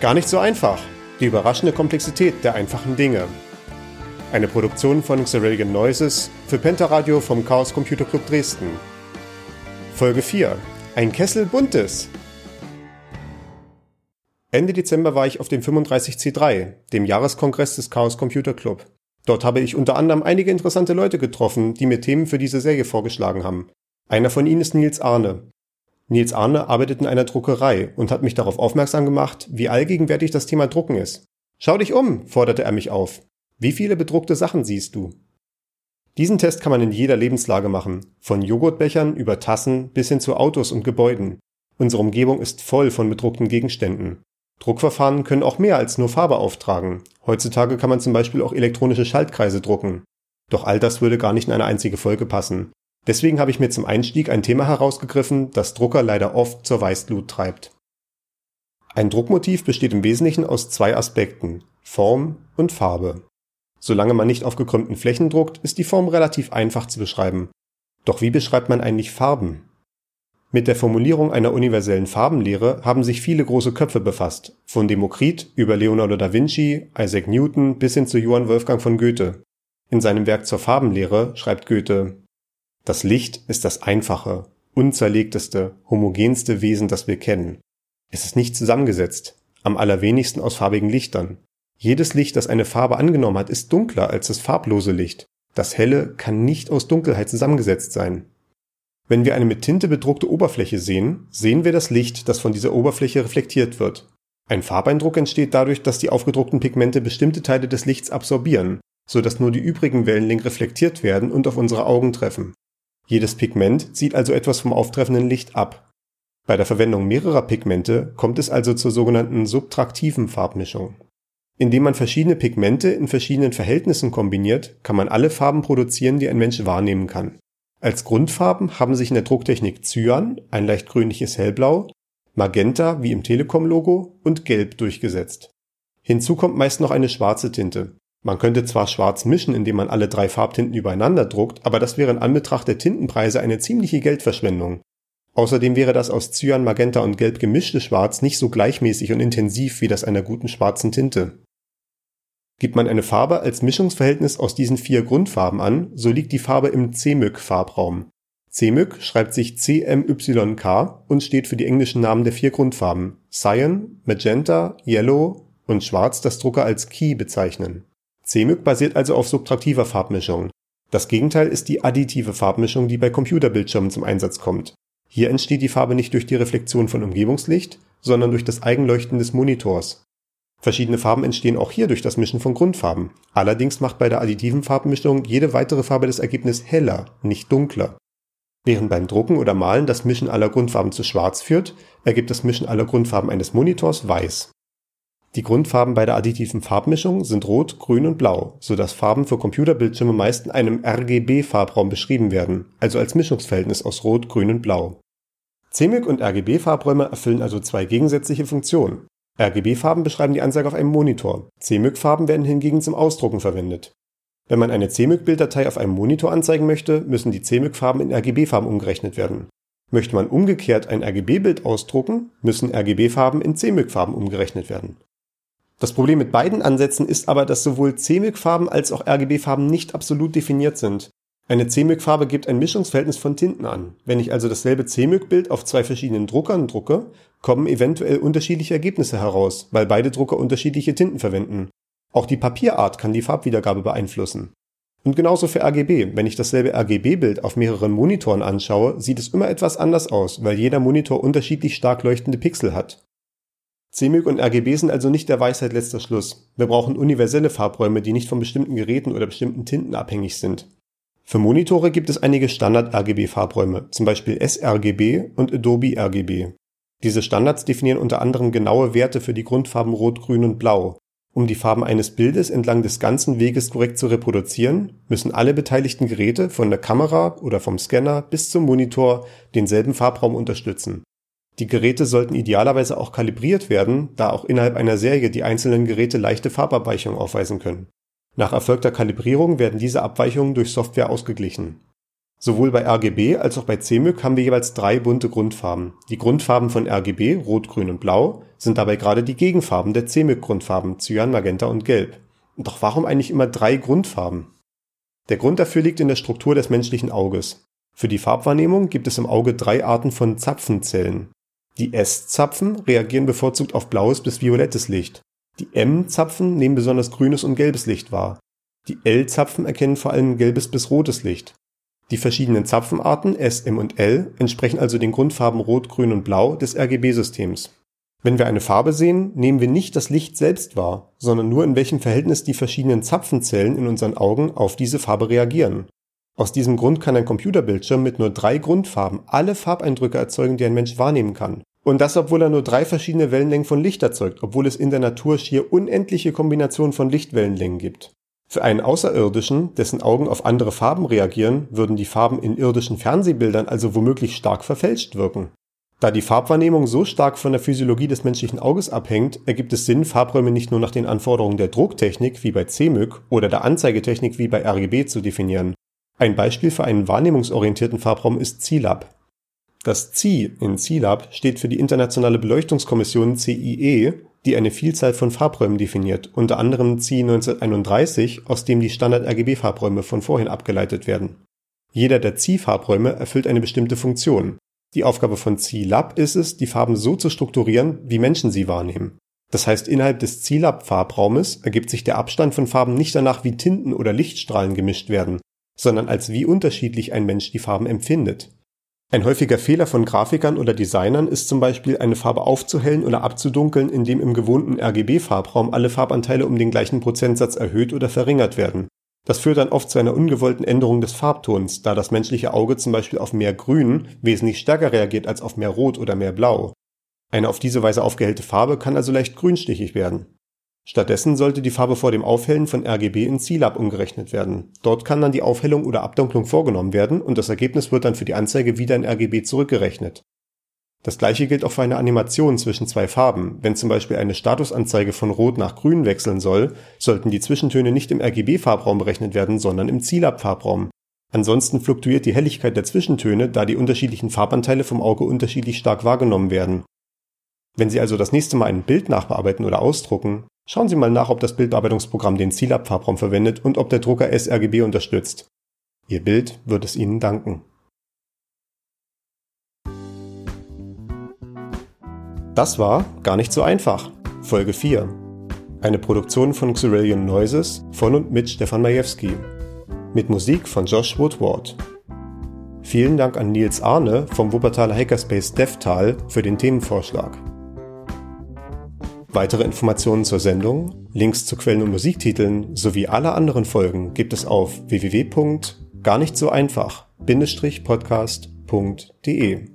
Gar nicht so einfach. Die überraschende Komplexität der einfachen Dinge. Eine Produktion von Xerelian Noises für Pentaradio vom Chaos Computer Club Dresden. Folge 4. Ein Kessel Buntes. Ende Dezember war ich auf dem 35C3, dem Jahreskongress des Chaos Computer Club. Dort habe ich unter anderem einige interessante Leute getroffen, die mir Themen für diese Serie vorgeschlagen haben. Einer von ihnen ist Nils Arne. Nils Arne arbeitet in einer Druckerei und hat mich darauf aufmerksam gemacht, wie allgegenwärtig das Thema Drucken ist. Schau dich um, forderte er mich auf. Wie viele bedruckte Sachen siehst du? Diesen Test kann man in jeder Lebenslage machen, von Joghurtbechern über Tassen bis hin zu Autos und Gebäuden. Unsere Umgebung ist voll von bedruckten Gegenständen. Druckverfahren können auch mehr als nur Farbe auftragen. Heutzutage kann man zum Beispiel auch elektronische Schaltkreise drucken. Doch all das würde gar nicht in eine einzige Folge passen. Deswegen habe ich mir zum Einstieg ein Thema herausgegriffen, das Drucker leider oft zur Weißglut treibt. Ein Druckmotiv besteht im Wesentlichen aus zwei Aspekten, Form und Farbe. Solange man nicht auf gekrümmten Flächen druckt, ist die Form relativ einfach zu beschreiben. Doch wie beschreibt man eigentlich Farben? Mit der Formulierung einer universellen Farbenlehre haben sich viele große Köpfe befasst, von Demokrit über Leonardo da Vinci, Isaac Newton bis hin zu Johann Wolfgang von Goethe. In seinem Werk zur Farbenlehre schreibt Goethe das Licht ist das einfache, unzerlegteste, homogenste Wesen, das wir kennen. Es ist nicht zusammengesetzt, am allerwenigsten aus farbigen Lichtern. Jedes Licht, das eine Farbe angenommen hat, ist dunkler als das farblose Licht. Das helle kann nicht aus Dunkelheit zusammengesetzt sein. Wenn wir eine mit Tinte bedruckte Oberfläche sehen, sehen wir das Licht, das von dieser Oberfläche reflektiert wird. Ein Farbeindruck entsteht dadurch, dass die aufgedruckten Pigmente bestimmte Teile des Lichts absorbieren, so dass nur die übrigen Wellenlängen reflektiert werden und auf unsere Augen treffen. Jedes Pigment zieht also etwas vom auftreffenden Licht ab. Bei der Verwendung mehrerer Pigmente kommt es also zur sogenannten subtraktiven Farbmischung. Indem man verschiedene Pigmente in verschiedenen Verhältnissen kombiniert, kann man alle Farben produzieren, die ein Mensch wahrnehmen kann. Als Grundfarben haben sich in der Drucktechnik Cyan, ein leicht grünliches Hellblau, Magenta wie im Telekom-Logo und Gelb durchgesetzt. Hinzu kommt meist noch eine schwarze Tinte. Man könnte zwar schwarz mischen, indem man alle drei Farbtinten übereinander druckt, aber das wäre in Anbetracht der Tintenpreise eine ziemliche Geldverschwendung. Außerdem wäre das aus Cyan, Magenta und Gelb gemischte Schwarz nicht so gleichmäßig und intensiv wie das einer guten schwarzen Tinte. Gibt man eine Farbe als Mischungsverhältnis aus diesen vier Grundfarben an, so liegt die Farbe im CMYK-Farbraum. CMYK schreibt sich CMYK und steht für die englischen Namen der vier Grundfarben Cyan, Magenta, Yellow und Schwarz, das Drucker als Key bezeichnen. CMYK basiert also auf subtraktiver Farbmischung. Das Gegenteil ist die additive Farbmischung, die bei Computerbildschirmen zum Einsatz kommt. Hier entsteht die Farbe nicht durch die Reflexion von Umgebungslicht, sondern durch das Eigenleuchten des Monitors. Verschiedene Farben entstehen auch hier durch das Mischen von Grundfarben. Allerdings macht bei der additiven Farbmischung jede weitere Farbe das Ergebnis heller, nicht dunkler. Während beim Drucken oder Malen das Mischen aller Grundfarben zu schwarz führt, ergibt das Mischen aller Grundfarben eines Monitors weiß. Die Grundfarben bei der additiven Farbmischung sind Rot, Grün und Blau, so dass Farben für Computerbildschirme meist in einem RGB-Farbraum beschrieben werden, also als Mischungsverhältnis aus Rot, Grün und Blau. CMYK und RGB-Farbräume erfüllen also zwei gegensätzliche Funktionen. RGB-Farben beschreiben die Anzeige auf einem Monitor, CMYK-Farben werden hingegen zum Ausdrucken verwendet. Wenn man eine CMYK-Bilddatei auf einem Monitor anzeigen möchte, müssen die CMYK-Farben in RGB-Farben umgerechnet werden. Möchte man umgekehrt ein RGB-Bild ausdrucken, müssen RGB-Farben in CMYK-Farben umgerechnet werden. Das Problem mit beiden Ansätzen ist aber, dass sowohl CMYK-Farben als auch RGB-Farben nicht absolut definiert sind. Eine CMYK-Farbe gibt ein Mischungsverhältnis von Tinten an. Wenn ich also dasselbe CMYK-Bild auf zwei verschiedenen Druckern drucke, kommen eventuell unterschiedliche Ergebnisse heraus, weil beide Drucker unterschiedliche Tinten verwenden. Auch die Papierart kann die Farbwiedergabe beeinflussen. Und genauso für RGB. Wenn ich dasselbe RGB-Bild auf mehreren Monitoren anschaue, sieht es immer etwas anders aus, weil jeder Monitor unterschiedlich stark leuchtende Pixel hat. CMYK und RGB sind also nicht der Weisheit letzter Schluss. Wir brauchen universelle Farbräume, die nicht von bestimmten Geräten oder bestimmten Tinten abhängig sind. Für Monitore gibt es einige Standard-RGB-Farbräume, zum Beispiel sRGB und Adobe RGB. Diese Standards definieren unter anderem genaue Werte für die Grundfarben Rot, Grün und Blau. Um die Farben eines Bildes entlang des ganzen Weges korrekt zu reproduzieren, müssen alle beteiligten Geräte von der Kamera oder vom Scanner bis zum Monitor denselben Farbraum unterstützen. Die Geräte sollten idealerweise auch kalibriert werden, da auch innerhalb einer Serie die einzelnen Geräte leichte Farbabweichungen aufweisen können. Nach erfolgter Kalibrierung werden diese Abweichungen durch Software ausgeglichen. Sowohl bei RGB als auch bei CMYK haben wir jeweils drei bunte Grundfarben. Die Grundfarben von RGB, Rot, Grün und Blau, sind dabei gerade die Gegenfarben der CMYK-Grundfarben Cyan, Magenta und Gelb. Doch warum eigentlich immer drei Grundfarben? Der Grund dafür liegt in der Struktur des menschlichen Auges. Für die Farbwahrnehmung gibt es im Auge drei Arten von Zapfenzellen. Die S-Zapfen reagieren bevorzugt auf blaues bis violettes Licht. Die M-Zapfen nehmen besonders grünes und gelbes Licht wahr. Die L-Zapfen erkennen vor allem gelbes bis rotes Licht. Die verschiedenen Zapfenarten S, M und L entsprechen also den Grundfarben Rot, Grün und Blau des RGB-Systems. Wenn wir eine Farbe sehen, nehmen wir nicht das Licht selbst wahr, sondern nur in welchem Verhältnis die verschiedenen Zapfenzellen in unseren Augen auf diese Farbe reagieren. Aus diesem Grund kann ein Computerbildschirm mit nur drei Grundfarben alle Farbeindrücke erzeugen, die ein Mensch wahrnehmen kann. Und das, obwohl er nur drei verschiedene Wellenlängen von Licht erzeugt, obwohl es in der Natur schier unendliche Kombinationen von Lichtwellenlängen gibt. Für einen Außerirdischen, dessen Augen auf andere Farben reagieren, würden die Farben in irdischen Fernsehbildern also womöglich stark verfälscht wirken. Da die Farbwahrnehmung so stark von der Physiologie des menschlichen Auges abhängt, ergibt es Sinn, Farbräume nicht nur nach den Anforderungen der Drucktechnik wie bei CMYK oder der Anzeigetechnik wie bei RGB zu definieren. Ein Beispiel für einen wahrnehmungsorientierten Farbraum ist CILAB. Das CI in CILAB steht für die Internationale Beleuchtungskommission CIE, die eine Vielzahl von Farbräumen definiert, unter anderem CI 1931, aus dem die Standard-RGB-Farbräume von vorhin abgeleitet werden. Jeder der CI-Farbräume erfüllt eine bestimmte Funktion. Die Aufgabe von CI-Lab ist es, die Farben so zu strukturieren, wie Menschen sie wahrnehmen. Das heißt, innerhalb des CI-Lab-Farbraumes ergibt sich der Abstand von Farben nicht danach, wie Tinten oder Lichtstrahlen gemischt werden, sondern als wie unterschiedlich ein Mensch die Farben empfindet. Ein häufiger Fehler von Grafikern oder Designern ist zum Beispiel, eine Farbe aufzuhellen oder abzudunkeln, indem im gewohnten RGB-Farbraum alle Farbanteile um den gleichen Prozentsatz erhöht oder verringert werden. Das führt dann oft zu einer ungewollten Änderung des Farbtons, da das menschliche Auge zum Beispiel auf mehr Grün wesentlich stärker reagiert als auf mehr Rot oder mehr Blau. Eine auf diese Weise aufgehellte Farbe kann also leicht grünstichig werden. Stattdessen sollte die Farbe vor dem Aufhellen von RGB in CLAB umgerechnet werden. Dort kann dann die Aufhellung oder Abdunklung vorgenommen werden und das Ergebnis wird dann für die Anzeige wieder in RGB zurückgerechnet. Das gleiche gilt auch für eine Animation zwischen zwei Farben. Wenn zum Beispiel eine Statusanzeige von Rot nach Grün wechseln soll, sollten die Zwischentöne nicht im RGB-Farbraum berechnet werden, sondern im CLAB-Farbraum. Ansonsten fluktuiert die Helligkeit der Zwischentöne, da die unterschiedlichen Farbanteile vom Auge unterschiedlich stark wahrgenommen werden. Wenn Sie also das nächste Mal ein Bild nachbearbeiten oder ausdrucken, Schauen Sie mal nach, ob das Bildbearbeitungsprogramm den CILAB-Farbraum verwendet und ob der Drucker sRGB unterstützt. Ihr Bild wird es Ihnen danken. Das war gar nicht so einfach. Folge 4. Eine Produktion von Xerillion Noises von und mit Stefan Majewski. Mit Musik von Josh Woodward. Vielen Dank an Nils Arne vom Wuppertaler Hackerspace DevTal für den Themenvorschlag. Weitere Informationen zur Sendung, Links zu Quellen und Musiktiteln sowie alle anderen Folgen gibt es auf www.garnichtsoeinfach-podcast.de.